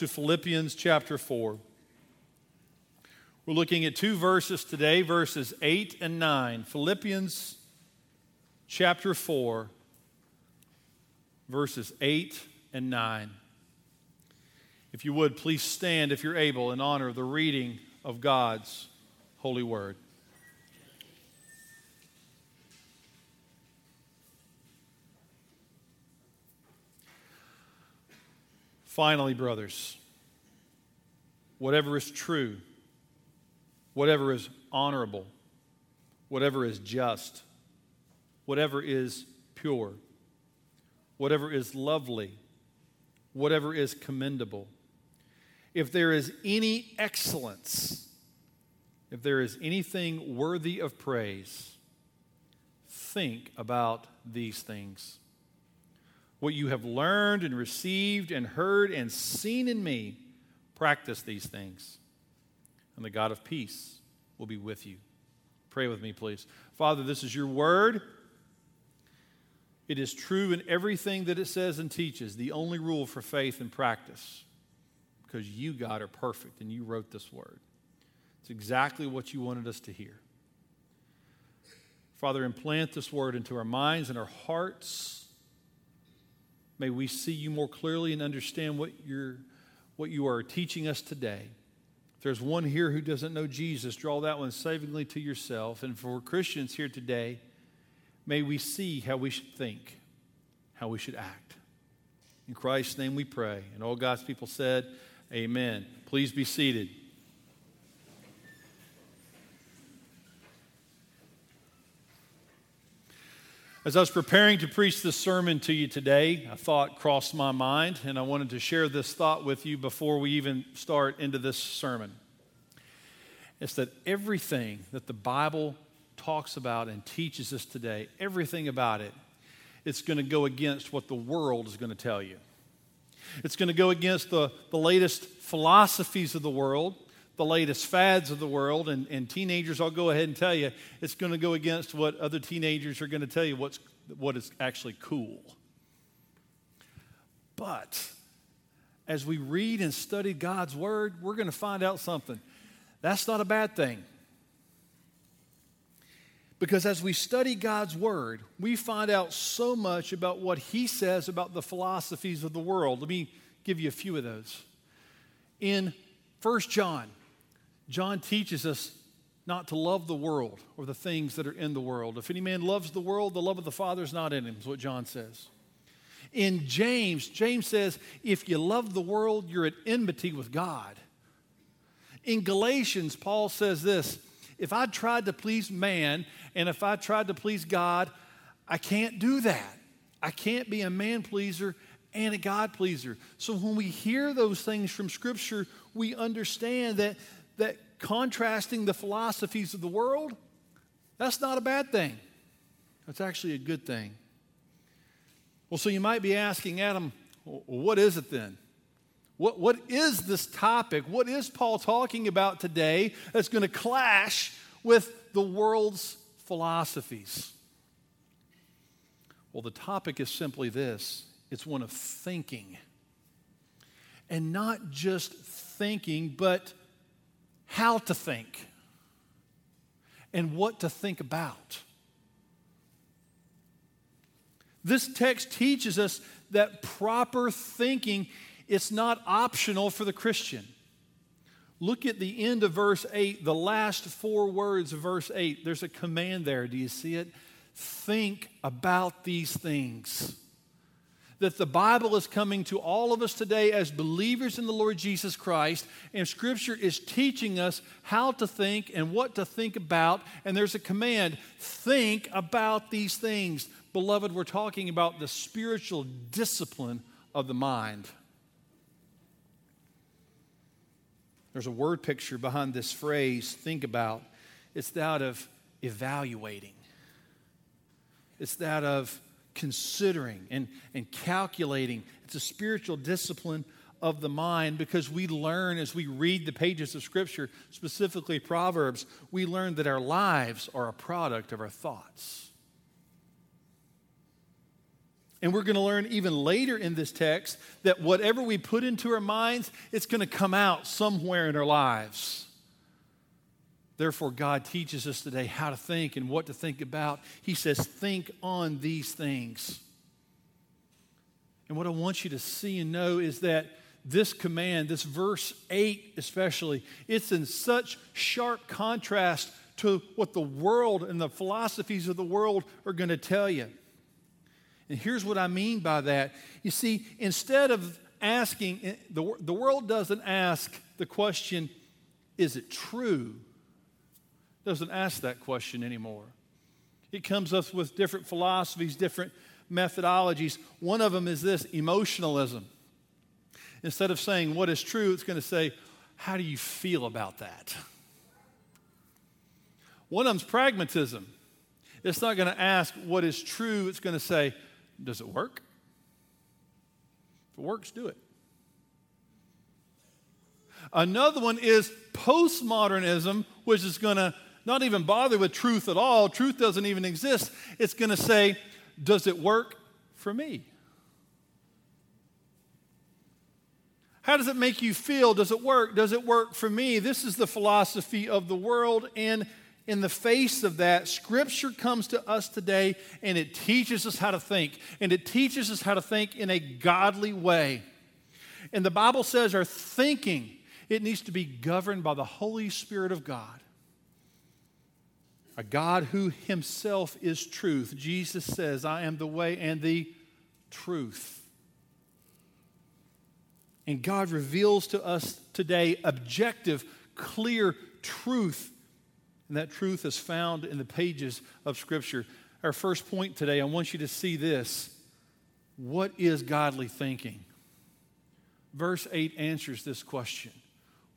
to Philippians chapter 4. We're looking at two verses today, verses 8 and 9. Philippians chapter 4, verses 8 and 9. If you would, please stand if you're able in honor of the reading of God's holy word. Finally, brothers, whatever is true, whatever is honorable, whatever is just, whatever is pure, whatever is lovely, whatever is commendable, if there is any excellence, if there is anything worthy of praise, think about these things. What you have learned and received and heard and seen in me, practice these things. And the God of peace will be with you. Pray with me, please. Father, this is your word. It is true in everything that it says and teaches, the only rule for faith and practice, because you, God, are perfect and you wrote this word. It's exactly what you wanted us to hear. Father, implant this word into our minds and our hearts May we see you more clearly and understand what, you're, what you are teaching us today. If there's one here who doesn't know Jesus, draw that one savingly to yourself. And for Christians here today, may we see how we should think, how we should act. In Christ's name we pray. And all God's people said, Amen. Please be seated. As I was preparing to preach this sermon to you today, a thought crossed my mind, and I wanted to share this thought with you before we even start into this sermon. It's that everything that the Bible talks about and teaches us today, everything about it, it's going to go against what the world is going to tell you. It's going to go against the, the latest philosophies of the world the latest fads of the world, and, and teenagers, I'll go ahead and tell you, it's going to go against what other teenagers are going to tell you what's, what is actually cool. But as we read and study God's Word, we're going to find out something. That's not a bad thing. Because as we study God's Word, we find out so much about what He says about the philosophies of the world. Let me give you a few of those. In 1 John John teaches us not to love the world or the things that are in the world. If any man loves the world, the love of the Father is not in him, is what John says. In James, James says, if you love the world, you're at enmity with God. In Galatians, Paul says this if I tried to please man and if I tried to please God, I can't do that. I can't be a man pleaser and a God pleaser. So when we hear those things from Scripture, we understand that that contrasting the philosophies of the world, that's not a bad thing. That's actually a good thing. Well, so you might be asking, Adam, what is it then? What, what is this topic? What is Paul talking about today that's going to clash with the world's philosophies? Well, the topic is simply this it's one of thinking. And not just thinking, but how to think and what to think about. This text teaches us that proper thinking is not optional for the Christian. Look at the end of verse 8, the last four words of verse 8. There's a command there. Do you see it? Think about these things that the Bible is coming to all of us today as believers in the Lord Jesus Christ, and Scripture is teaching us how to think and what to think about. And there's a command think about these things. Beloved, we're talking about the spiritual discipline of the mind. There's a word picture behind this phrase, think about. It's that of evaluating, it's that of considering and, and calculating. It's a spiritual discipline of the mind because we learn as we read the pages of Scripture, specifically Proverbs, we learn that our lives are a product of our thoughts. And we're going to learn even later in this text that whatever we put into our minds, it's going to come out somewhere in our lives. Therefore, God teaches us today how to think and what to think about. He says, Think on these things. And what I want you to see and know is that this command, this verse 8 especially, it's in such sharp contrast to what the world and the philosophies of the world are going to tell you. And here's what I mean by that. You see, instead of asking, eh, the, the world doesn't ask the question, is it true? Doesn't ask that question anymore. It comes up with different philosophies, different methodologies. One of them is this emotionalism. Instead of saying what is true, it's going to say, how do you feel about that? One of them's pragmatism. It's not going to ask what is true, it's going to say, does it work? If it works, do it. Another one is postmodernism, which is going to not even bother with truth at all. Truth doesn't even exist. It's going to say, Does it work for me? How does it make you feel? Does it work? Does it work for me? This is the philosophy of the world, and in the face of that, Scripture comes to us today and it teaches us how to think. And it teaches us how to think in a godly way. And the Bible says our thinking, it needs to be governed by the Holy Spirit of God. A God who himself is truth. Jesus says, I am the way and the truth. And God reveals to us today objective, clear truth and that truth is found in the pages of Scripture. Our first point today, I want you to see this. What is godly thinking? Verse 8 answers this question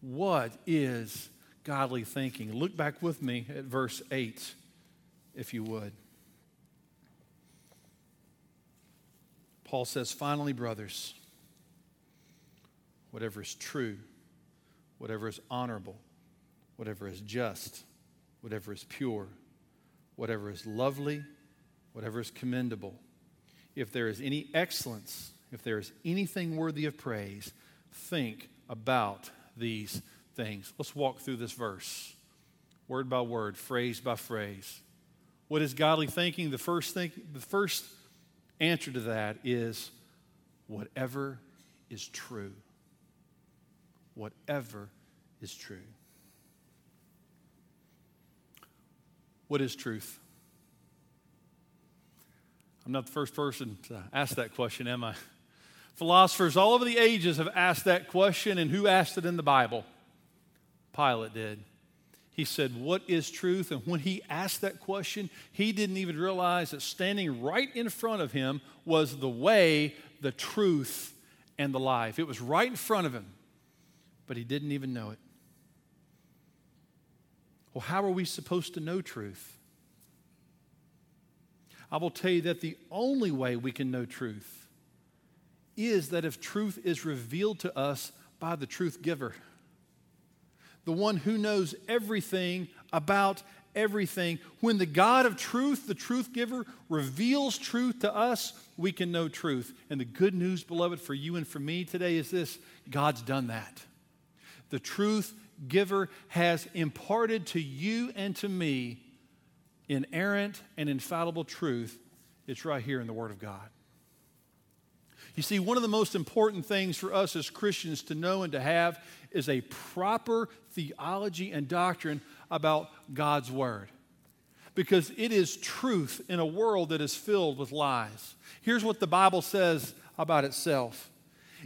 What is godly thinking? Look back with me at verse 8, if you would. Paul says, Finally, brothers, whatever is true, whatever is honorable, whatever is just, whatever is pure, whatever is lovely, whatever is commendable. If there is any excellence, if there is anything worthy of praise, think about these things. Let's walk through this verse, word by word, phrase by phrase. What is godly thinking? The first thing, the first answer to that is whatever is true. Whatever is true. What is truth? I'm not the first person to ask that question, am I? Philosophers all over the ages have asked that question, and who asked it in the Bible? Pilate did. He said, What is truth? And when he asked that question, he didn't even realize that standing right in front of him was the way, the truth, and the life. It was right in front of him, but he didn't even know it. Well, how are we supposed to know truth? I will tell you that the only way we can know truth is that if truth is revealed to us by the truth giver, the one who knows everything about everything. When the God of truth, the truth giver, reveals truth to us, we can know truth. And the good news, beloved, for you and for me today is this God's done that. The truth giver has imparted to you and to me inerrant and infallible truth. It's right here in the Word of God. You see, one of the most important things for us as Christians to know and to have is a proper theology and doctrine about God's Word. Because it is truth in a world that is filled with lies. Here's what the Bible says about itself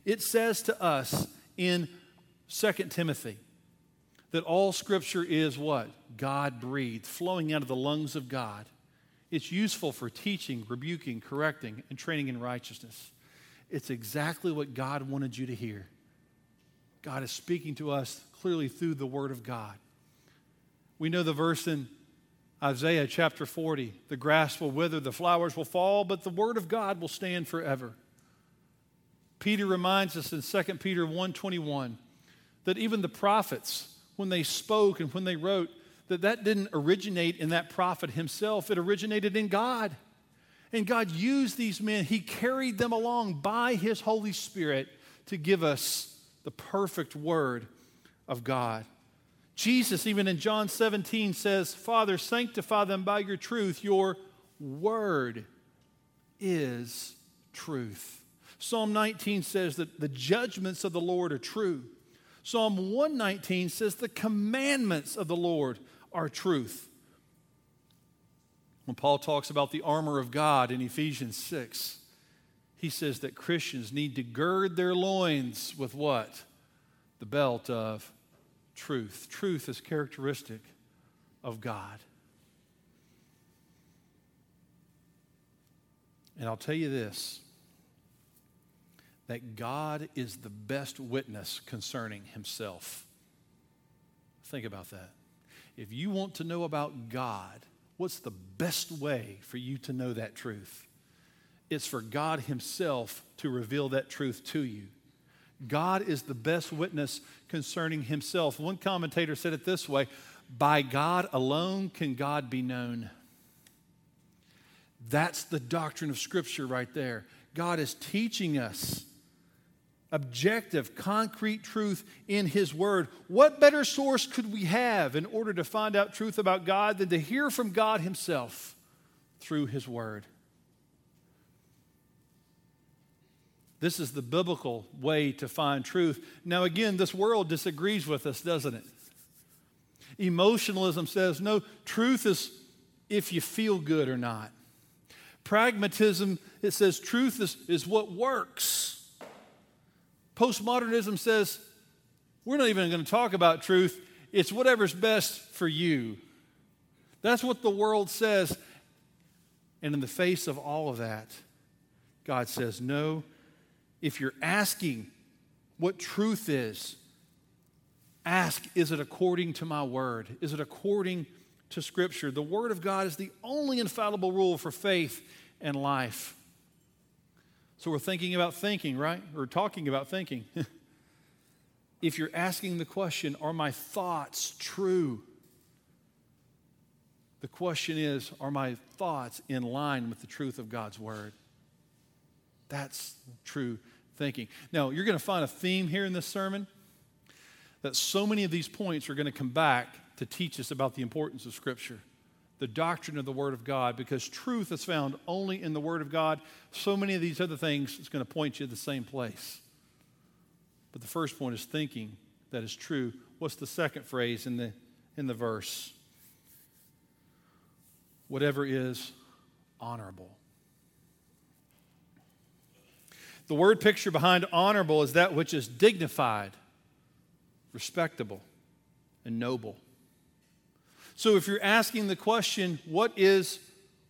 it says to us in 2 Timothy that all scripture is what? God breathed, flowing out of the lungs of God. It's useful for teaching, rebuking, correcting, and training in righteousness. It's exactly what God wanted you to hear. God is speaking to us clearly through the Word of God. We know the verse in Isaiah chapter 40 the grass will wither, the flowers will fall, but the Word of God will stand forever. Peter reminds us in 2 Peter 1:21 that even the prophets when they spoke and when they wrote, that that didn't originate in that prophet himself. It originated in God. And God used these men, He carried them along by His Holy Spirit to give us the perfect Word of God. Jesus, even in John 17, says, Father, sanctify them by your truth. Your Word is truth. Psalm 19 says that the judgments of the Lord are true. Psalm 119 says the commandments of the Lord are truth. When Paul talks about the armor of God in Ephesians 6, he says that Christians need to gird their loins with what? The belt of truth. Truth is characteristic of God. And I'll tell you this that God is the best witness concerning himself. Think about that. If you want to know about God, What's the best way for you to know that truth? It's for God Himself to reveal that truth to you. God is the best witness concerning Himself. One commentator said it this way By God alone can God be known. That's the doctrine of Scripture right there. God is teaching us objective, concrete truth in His Word. What better source could we have in order to find out truth about God than to hear from God Himself through His Word? This is the biblical way to find truth. Now, again, this world disagrees with us, doesn't it? Emotionalism says, no, truth is if you feel good or not. Pragmatism, it says truth is, is what works. Postmodernism says we're not even going to talk about truth, it's whatever's best for you. That's what the world says. And in the face of all of that, God says, No, if you're asking what truth is, ask, is it according to my word? Is it according to Scripture? The Word of God is the only infallible rule for faith and life. So we're thinking about thinking, right? We're talking about thinking. if you're asking the question, are my thoughts true? The question is, are my thoughts in line with the truth of God's word? That's true thinking. Now, you're going to find a theme here in this sermon that so many of these points are going to come back to teach us about the importance of Scripture the doctrine of the Word of God because truth is found only in the Word of God. So many of these other things is going to point you to the same place. But the first point is thinking that is true. What's the second phrase in the, in the verse? Whatever is honorable. The word picture behind honorable is that which is dignified, respectable, and noble. So if you're asking the question, what is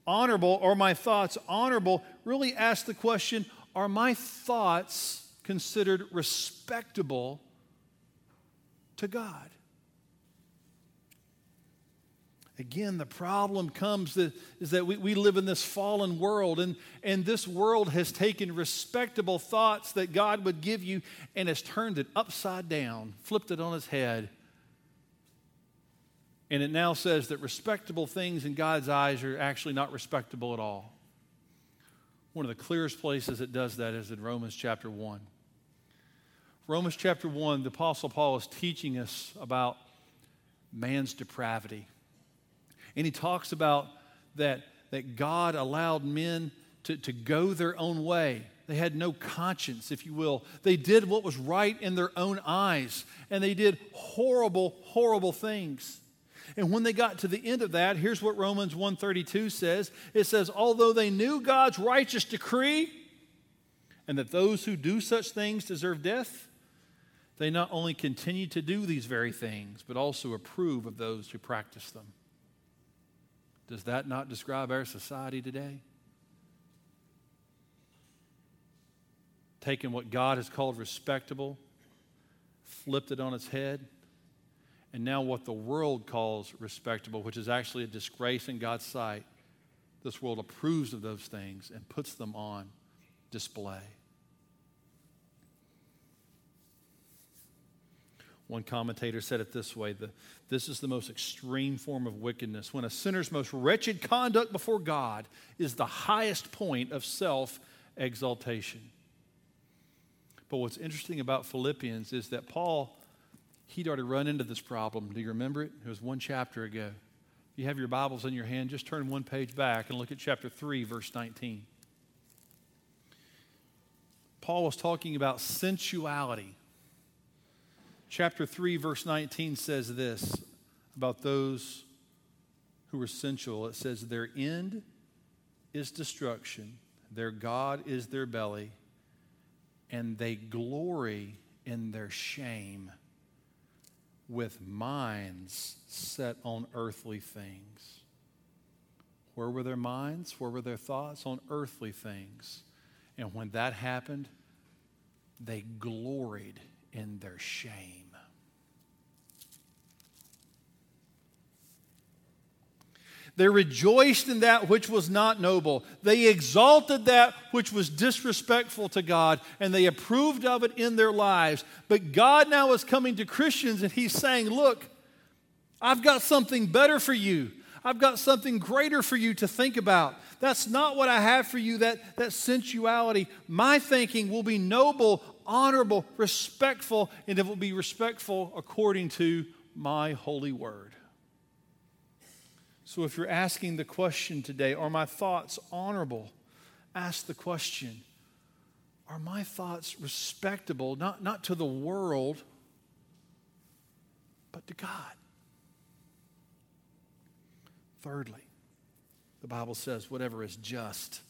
honorable? Or my thoughts honorable? Really ask the question, are my thoughts considered respectable to God? Again, the problem comes that, is that we, we live in this fallen world, and, and this world has taken respectable thoughts that God would give you and has turned it upside down, flipped it on its head, and it now says that respectable things in God's eyes are actually not respectable at all. One of the clearest places it does that is in Romans chapter 1. Romans chapter 1, the Apostle Paul is teaching us about man's depravity. And he talks about that, that God allowed men to, to go their own way. They had no conscience, if you will. They did what was right in their own eyes, and they did horrible, horrible things. And when they got to the end of that, here's what Romans 132 says. It says, "Although they knew God's righteous decree and that those who do such things deserve death, they not only continue to do these very things, but also approve of those who practice them." Does that not describe our society today? Taking what God has called respectable, flipped it on its head and now what the world calls respectable, which is actually a disgrace in God's sight, this world approves of those things and puts them on display. One commentator said it this way the, This is the most extreme form of wickedness, when a sinner's most wretched conduct before God is the highest point of self exaltation. But what's interesting about Philippians is that Paul, he'd already run into this problem. Do you remember it? It was one chapter ago. If you have your Bibles in your hand, just turn one page back and look at chapter 3, verse 19. Paul was talking about sensuality chapter 3, verse 19 says this about those who are sensual. It says, Their end is destruction, their God is their belly, and they glory in their shame with minds set on earthly things. Where were their minds? Where were their thoughts? On earthly things. And when that happened, they gloried in their shame. They rejoiced in that which was not noble. They exalted that which was disrespectful to God, and they approved of it in their lives. But God now is coming to Christians, and He's saying, Look, I've got something better for you. I've got something greater for you to think about. That's not what I have for you, that, that sensuality. My thinking will be noble, honorable, respectful, and it will be respectful according to my holy word. So if you're asking the question today, are my thoughts honorable? Ask the question, are my thoughts respectable, not, not to the world, but to God? Thirdly, the Bible says, whatever is just.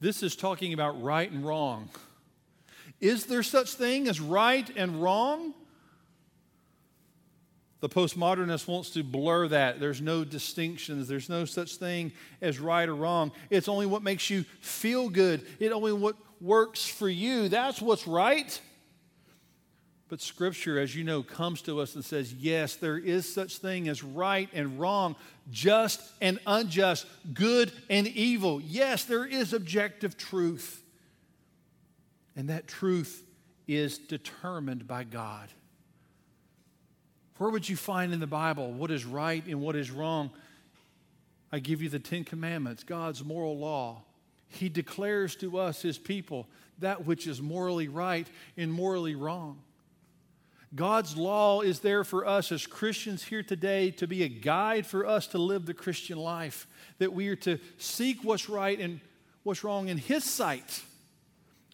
This is talking about right and wrong. Is there such thing as right and wrong? The postmodernist wants to blur that. There's no distinctions. There's no such thing as right or wrong. It's only what makes you feel good. It only what works for you. That's what's right. But Scripture, as you know, comes to us and says, yes, there is such thing as right and wrong, just and unjust, good and evil. Yes, there is objective truth. And that truth is determined by God. Where would you find in the Bible what is right and what is wrong? I give you the Ten Commandments, God's moral law. He declares to us, His people, that which is morally right and morally wrong. God's law is there for us as Christians here today to be a guide for us to live the Christian life, that we are to seek what's right and what's wrong in His sight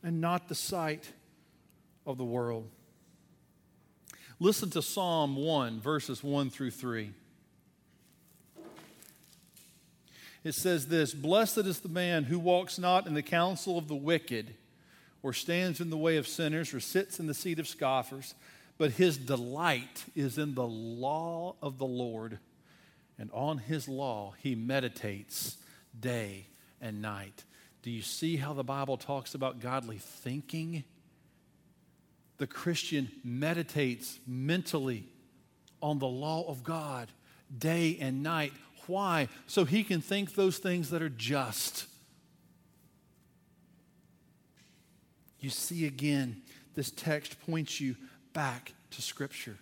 and not the sight of the world. Listen to Psalm 1, verses 1 through 3. It says this Blessed is the man who walks not in the counsel of the wicked, or stands in the way of sinners, or sits in the seat of scoffers but his delight is in the law of the Lord, and on his law he meditates day and night. Do you see how the Bible talks about godly thinking? The Christian meditates mentally on the law of God day and night. Why? So he can think those things that are just. You see again, this text points you back to Scripture.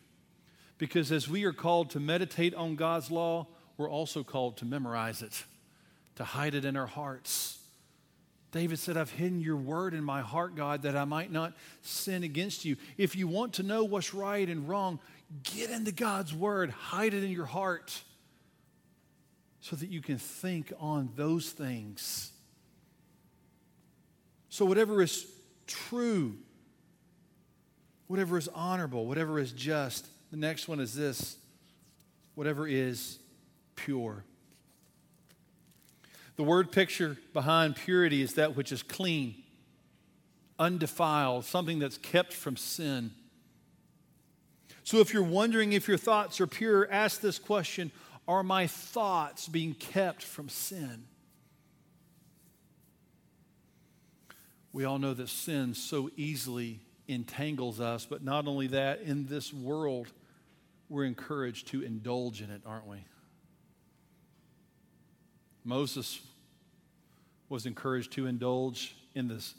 Because as we are called to meditate on God's law, we're also called to memorize it, to hide it in our hearts. David said, I've hidden your word in my heart, God, that I might not sin against you. If you want to know what's right and wrong, get into God's word, hide it in your heart so that you can think on those things. So, whatever is true, whatever is honorable, whatever is just. The next one is this whatever is pure. The word picture behind purity is that which is clean, undefiled, something that's kept from sin. So if you're wondering if your thoughts are pure, ask this question Are my thoughts being kept from sin? We all know that sin so easily entangles us. But not only that, in this world, we're encouraged to indulge in it, aren't we? Moses was encouraged to indulge in this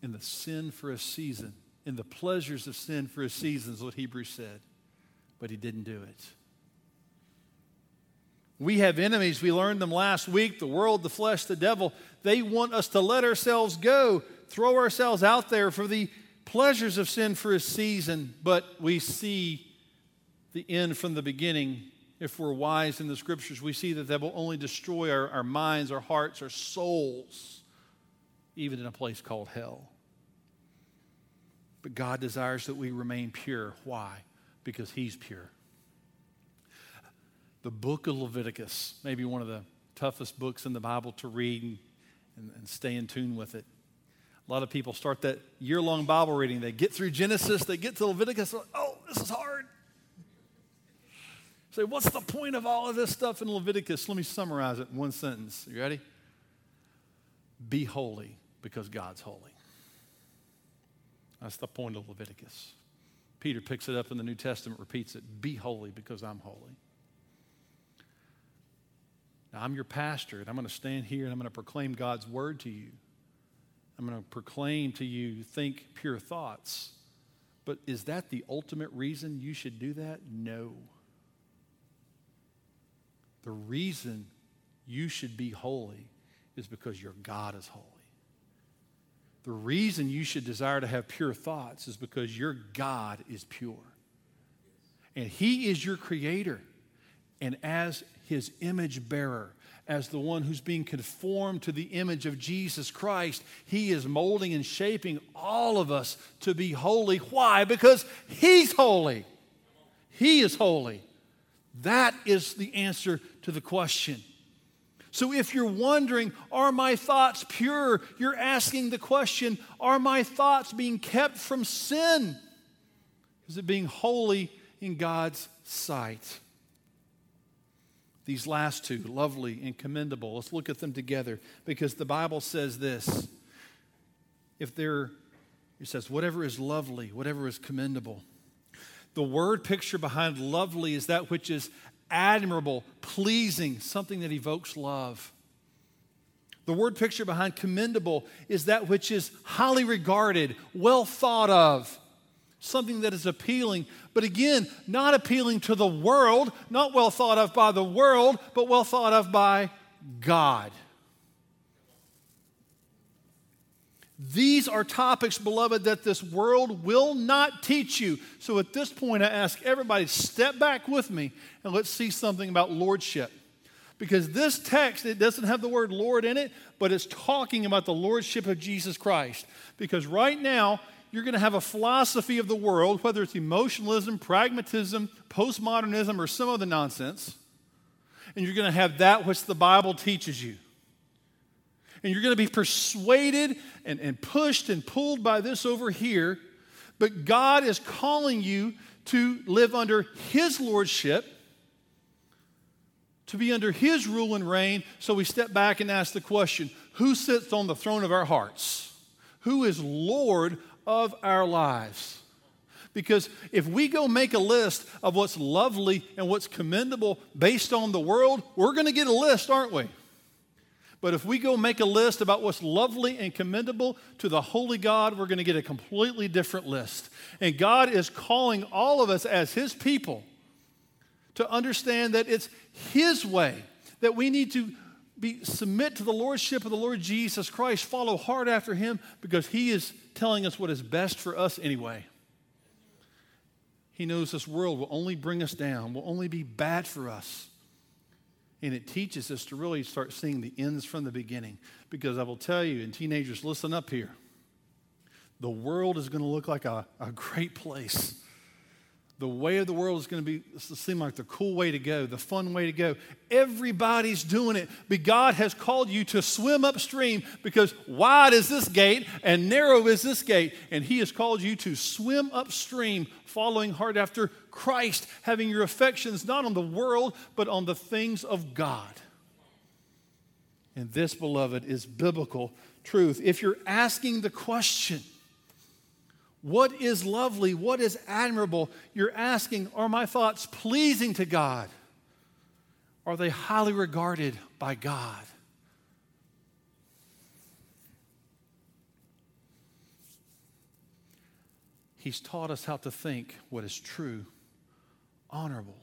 in the sin for a season in the pleasures of sin for a season, is what Hebrews said. But he didn't do it. We have enemies. We learned them last week the world, the flesh, the devil. They want us to let ourselves go, throw ourselves out there for the pleasures of sin for a season, but we see the end from the beginning. If we're wise in the scriptures, we see that that will only destroy our, our minds, our hearts, our souls, even in a place called hell. But God desires that we remain pure. Why? Because He's pure the book of Leviticus, maybe one of the toughest books in the Bible to read and, and, and stay in tune with it. A lot of people start that year long Bible reading. They get through Genesis, they get to Leviticus, oh, this is hard. Say, what's the point of all of this stuff in Leviticus? Let me summarize it in one sentence. You ready? Be holy because God's holy. That's the point of Leviticus. Peter picks it up in the New Testament, repeats it Be holy because I'm holy. Now, I'm your pastor, and I'm going to stand here and I'm going to proclaim God's word to you. I'm going to proclaim to you, think pure thoughts. But is that the ultimate reason you should do that? No. The reason you should be holy is because your God is holy. The reason you should desire to have pure thoughts is because your God is pure. And He is your creator. And as his image bearer, as the one who's being conformed to the image of Jesus Christ. He is molding and shaping all of us to be holy. Why? Because He's holy. He is holy. That is the answer to the question. So if you're wondering, are my thoughts pure? You're asking the question, are my thoughts being kept from sin? Is it being holy in God's sight? These last two, lovely and commendable. Let's look at them together because the Bible says this. If they're, it says, whatever is lovely, whatever is commendable. The word picture behind lovely is that which is admirable, pleasing, something that evokes love. The word picture behind commendable is that which is highly regarded, well thought of, something that is appealing, but again, not appealing to the world, not well thought of by the world, but well thought of by God. These are topics, beloved, that this world will not teach you. So at this point, I ask everybody, step back with me and let's see something about lordship. Because this text, it doesn't have the word Lord in it, but it's talking about the lordship of Jesus Christ. Because right now, you're going to have a philosophy of the world, whether it's emotionalism, pragmatism, postmodernism, or some other nonsense. And you're going to have that which the Bible teaches you. And you're going to be persuaded and, and pushed and pulled by this over here. But God is calling you to live under His lordship, to be under His rule and reign. So we step back and ask the question who sits on the throne of our hearts? Who is Lord of our lives. Because if we go make a list of what's lovely and what's commendable based on the world, we're going to get a list, aren't we? But if we go make a list about what's lovely and commendable to the holy God, we're going to get a completely different list. And God is calling all of us as His people to understand that it's His way, that we need to be, submit to the Lordship of the Lord Jesus Christ, follow hard after Him because He is telling us what is best for us anyway. He knows this world will only bring us down, will only be bad for us. And it teaches us to really start seeing the ends from the beginning. Because I will tell you, and teenagers, listen up here. The world is going to look like a, a great place the way of the world is going to be seem like the cool way to go, the fun way to go. Everybody's doing it, but God has called you to swim upstream because wide is this gate and narrow is this gate, and He has called you to swim upstream, following hard after Christ, having your affections not on the world but on the things of God. And this, beloved, is biblical truth. If you're asking the question, what is lovely? What is admirable? You're asking, are my thoughts pleasing to God? Are they highly regarded by God? – He's taught us how to think what is true, honorable,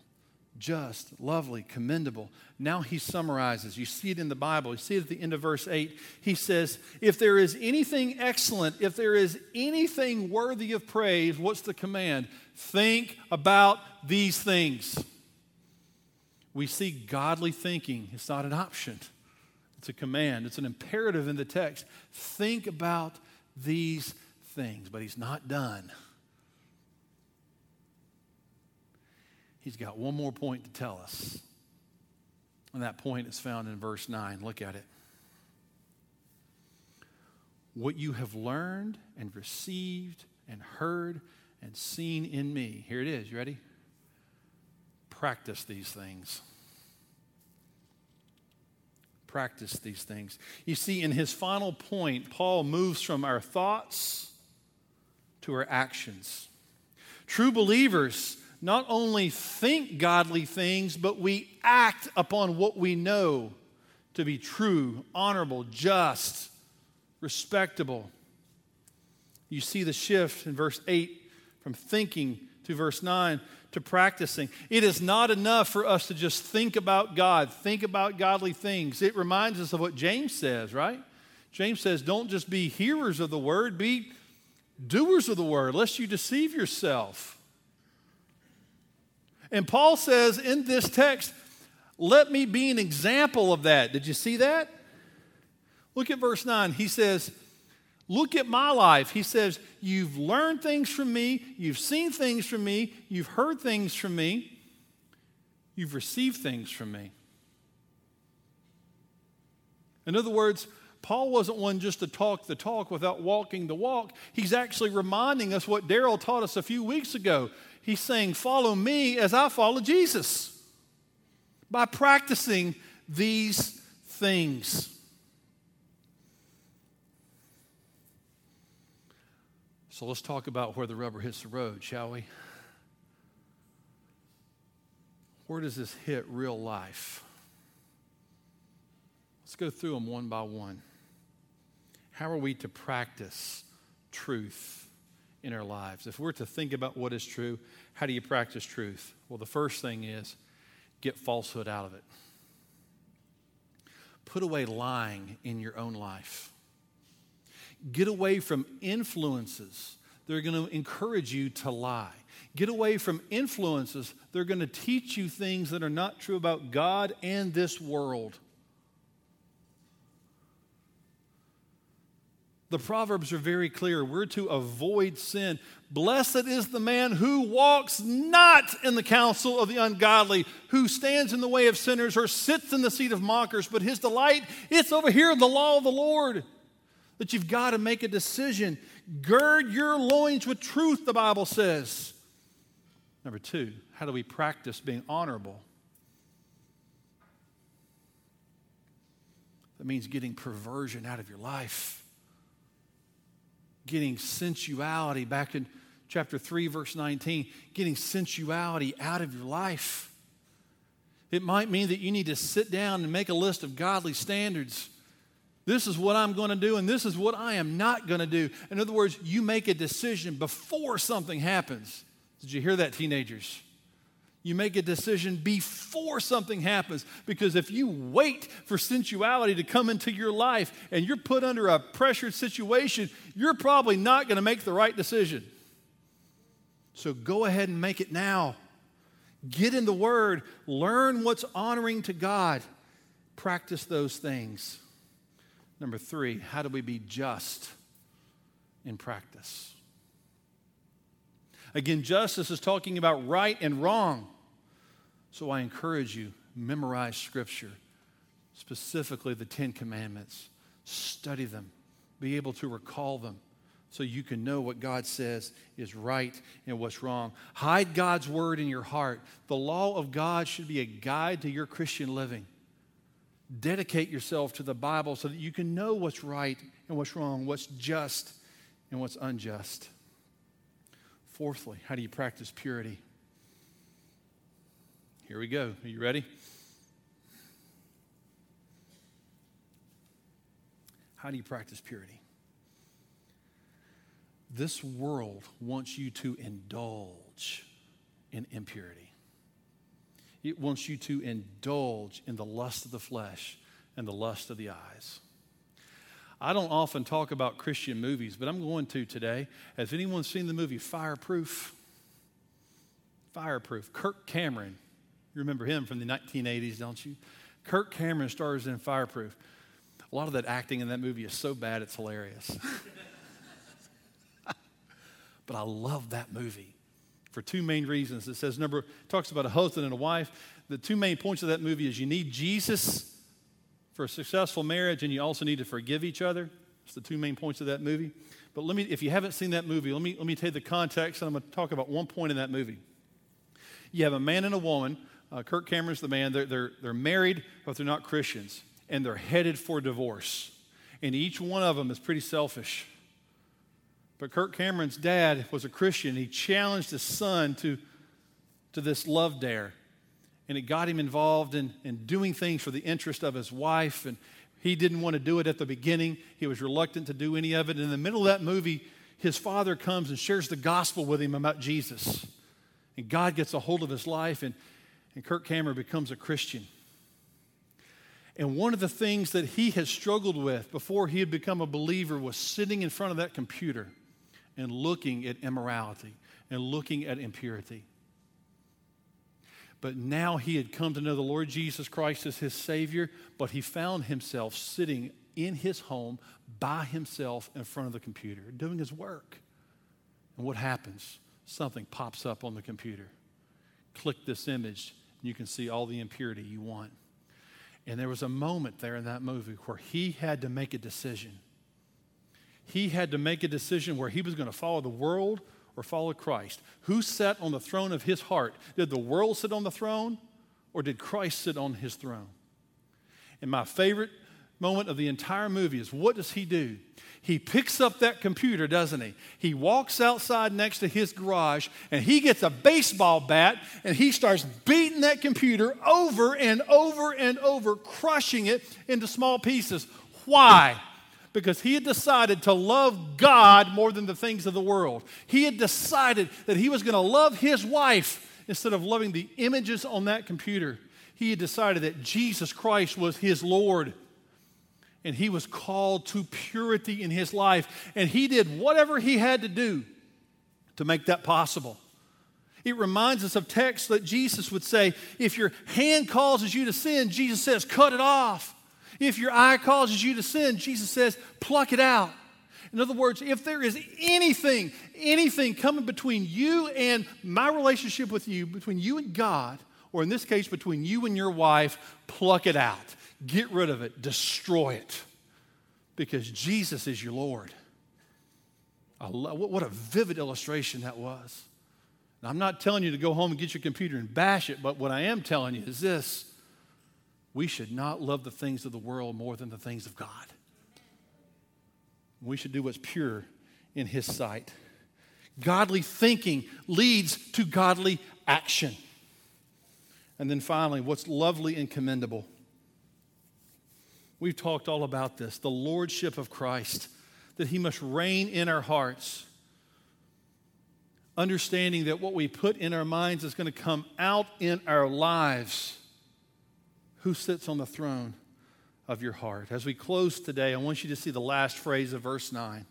just, lovely, commendable. Now he summarizes. You see it in the Bible. You see it at the end of verse 8. He says, If there is anything excellent, if there is anything worthy of praise, what's the command? Think about these things. We see godly thinking. It's not an option, it's a command, it's an imperative in the text. Think about these things. But he's not done. He's got one more point to tell us. And that point is found in verse 9. Look at it. What you have learned and received and heard and seen in me. Here it is. You ready? Practice these things. Practice these things. You see, in his final point, Paul moves from our thoughts to our actions. True believers not only think godly things, but we act upon what we know to be true, honorable, just, respectable. You see the shift in verse 8 from thinking to verse 9 to practicing. It is not enough for us to just think about God, think about godly things. It reminds us of what James says, right? James says, don't just be hearers of the word, be doers of the word, lest you deceive yourself. And Paul says in this text, let me be an example of that. Did you see that? Look at verse 9. He says, Look at my life. He says, You've learned things from me, you've seen things from me, you've heard things from me, you've received things from me. In other words, Paul wasn't one just to talk the talk without walking the walk. He's actually reminding us what Daryl taught us a few weeks ago. He's saying, Follow me as I follow Jesus by practicing these things. So let's talk about where the rubber hits the road, shall we? Where does this hit real life? Let's go through them one by one. How are we to practice truth? In our lives. If we're to think about what is true, how do you practice truth? Well, the first thing is get falsehood out of it. Put away lying in your own life. Get away from influences that are going to encourage you to lie. Get away from influences that are going to teach you things that are not true about God and this world. The Proverbs are very clear. We're to avoid sin. Blessed is the man who walks not in the counsel of the ungodly, who stands in the way of sinners or sits in the seat of mockers, but his delight, it's over here in the law of the Lord. That you've got to make a decision. Gird your loins with truth, the Bible says. Number two, how do we practice being honorable? That means getting perversion out of your life getting sensuality, back in chapter 3, verse 19, getting sensuality out of your life. It might mean that you need to sit down and make a list of godly standards. This is what I'm going to do, and this is what I am not going to do. In other words, you make a decision before something happens. Did you hear that, teenagers? You make a decision before something happens because if you wait for sensuality to come into your life and you're put under a pressured situation, you're probably not going to make the right decision. So go ahead and make it now. Get in the Word, learn what's honoring to God, practice those things. Number three, how do we be just in practice? Again, justice is talking about right and wrong. So I encourage you, memorize Scripture, specifically the Ten Commandments. Study them, be able to recall them so you can know what God says is right and what's wrong. Hide God's word in your heart. The law of God should be a guide to your Christian living. Dedicate yourself to the Bible so that you can know what's right and what's wrong, what's just and what's unjust. Fourthly, how do you practice purity? Here we go. Are you ready? How do you practice purity? This world wants you to indulge in impurity. It wants you to indulge in the lust of the flesh and the lust of the eyes. I don't often talk about Christian movies, but I'm going to today. Has anyone seen the movie Fireproof? Fireproof. Kirk Cameron. You remember him from the 1980s, don't you? Kirk Cameron stars in Fireproof. A lot of that acting in that movie is so bad it's hilarious. but I love that movie for two main reasons. It says number talks about a husband and a wife. The two main points of that movie is you need Jesus for a successful marriage and you also need to forgive each other. It's the two main points of that movie. But let me if you haven't seen that movie, let me let me tell you the context and I'm going to talk about one point in that movie. You have a man and a woman. Uh, Kirk Cameron's the man. They're, they're, they're married, but they're not Christians and they're headed for divorce. And each one of them is pretty selfish. But Kirk Cameron's dad was a Christian. He challenged his son to, to this love dare. And it got him involved in, in doing things for the interest of his wife. And he didn't want to do it at the beginning, he was reluctant to do any of it. And in the middle of that movie, his father comes and shares the gospel with him about Jesus. And God gets a hold of his life, and, and Kirk Cameron becomes a Christian. And one of the things that he had struggled with before he had become a believer was sitting in front of that computer and looking at immorality and looking at impurity. But now he had come to know the Lord Jesus Christ as his Savior, but he found himself sitting in his home by himself in front of the computer, doing his work. And what happens? Something pops up on the computer. Click this image, you can see all the impurity you want. And there was a moment there in that movie where he had to make a decision. He had to make a decision where he was going to follow the world or follow Christ. Who sat on the throne of his heart? Did the world sit on the throne or did Christ sit on his throne? And my favorite moment of the entire movie is what does he do? He picks up that computer, doesn't he? He walks outside next to his garage and he gets a baseball bat and he starts beating that computer over and over and over, crushing it into small pieces. Why? Because he had decided to love God more than the things of the world. He had decided that he was going to love his wife instead of loving the images on that computer. He had decided that Jesus Christ was his Lord and he was called to purity in his life. And he did whatever he had to do to make that possible. It reminds us of texts that Jesus would say, if your hand causes you to sin, Jesus says, cut it off. If your eye causes you to sin, Jesus says, pluck it out. In other words, if there is anything, anything coming between you and my relationship with you, between you and God, or in this case, between you and your wife, pluck it out. Get rid of it, destroy it, because Jesus is your Lord. Love, what a vivid illustration that was. Now, I'm not telling you to go home and get your computer and bash it, but what I am telling you is this we should not love the things of the world more than the things of God. We should do what's pure in His sight. Godly thinking leads to godly action. And then finally, what's lovely and commendable We've talked all about this the lordship of Christ, that he must reign in our hearts. Understanding that what we put in our minds is going to come out in our lives. Who sits on the throne of your heart? As we close today, I want you to see the last phrase of verse 9.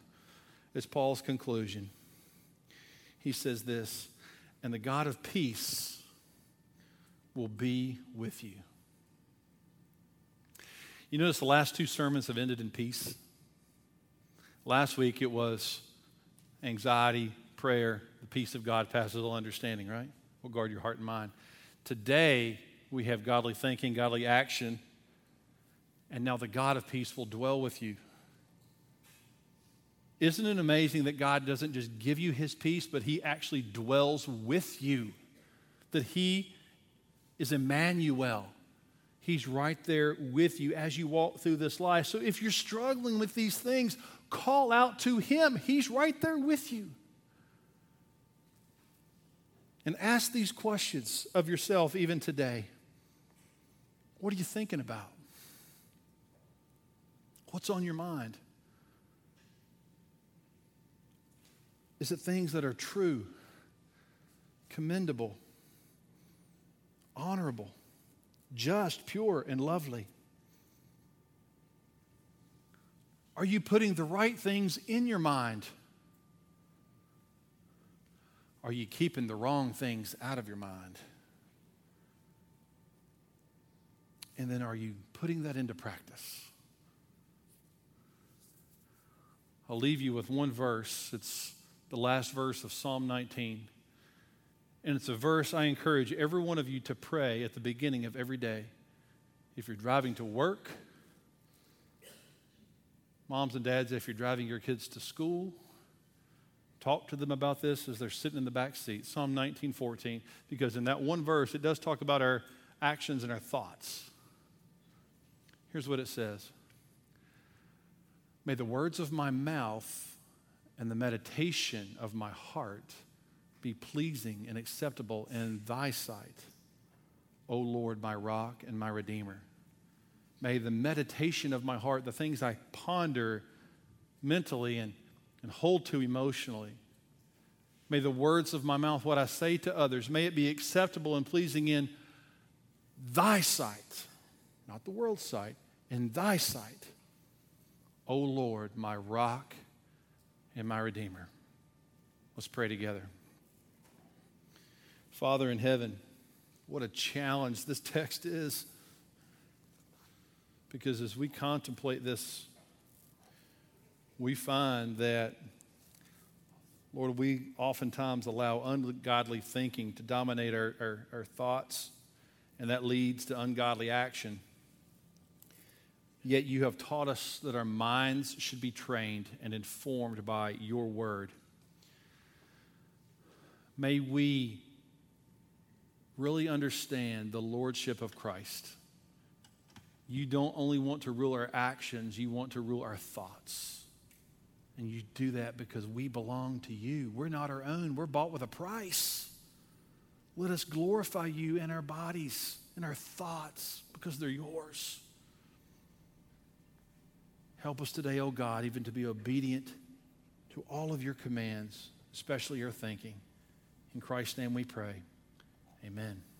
It's Paul's conclusion. He says this, and the God of peace will be with you. You notice the last two sermons have ended in peace. Last week it was anxiety, prayer, the peace of God passes all understanding, right? Will guard your heart and mind. Today we have godly thinking, godly action, and now the God of peace will dwell with you. Isn't it amazing that God doesn't just give you his peace, but he actually dwells with you? That he is Emmanuel. He's right there with you as you walk through this life. So if you're struggling with these things, call out to Him. He's right there with you. And ask these questions of yourself even today. What are you thinking about? What's on your mind? Is it things that are true, commendable, honorable, just, pure, and lovely? Are you putting the right things in your mind? Are you keeping the wrong things out of your mind? And then are you putting that into practice? I'll leave you with one verse. It's the last verse of Psalm 19. And it's a verse I encourage every one of you to pray at the beginning of every day. If you're driving to work, moms and dads, if you're driving your kids to school, talk to them about this as they're sitting in the back seat. Psalm 19:14, because in that one verse it does talk about our actions and our thoughts. Here's what it says. May the words of my mouth and the meditation of my heart be pleasing and acceptable in thy sight, O Lord, my rock and my redeemer. May the meditation of my heart, the things I ponder mentally and, and hold to emotionally, may the words of my mouth, what I say to others, may it be acceptable and pleasing in thy sight, not the world's sight, in thy sight, O Lord, my rock and my redeemer. Let's pray together. Father in heaven, what a challenge this text is. Because as we contemplate this, we find that, Lord, we oftentimes allow ungodly thinking to dominate our, our, our thoughts, and that leads to ungodly action. Yet you have taught us that our minds should be trained and informed by your word. May we really understand the lordship of Christ. You don't only want to rule our actions, you want to rule our thoughts. And you do that because we belong to you. We're not our own, we're bought with a price. Let us glorify you in our bodies, in our thoughts, because they're yours. Help us today, O oh God, even to be obedient to all of your commands, especially your thinking. In Christ's name we pray. Amen.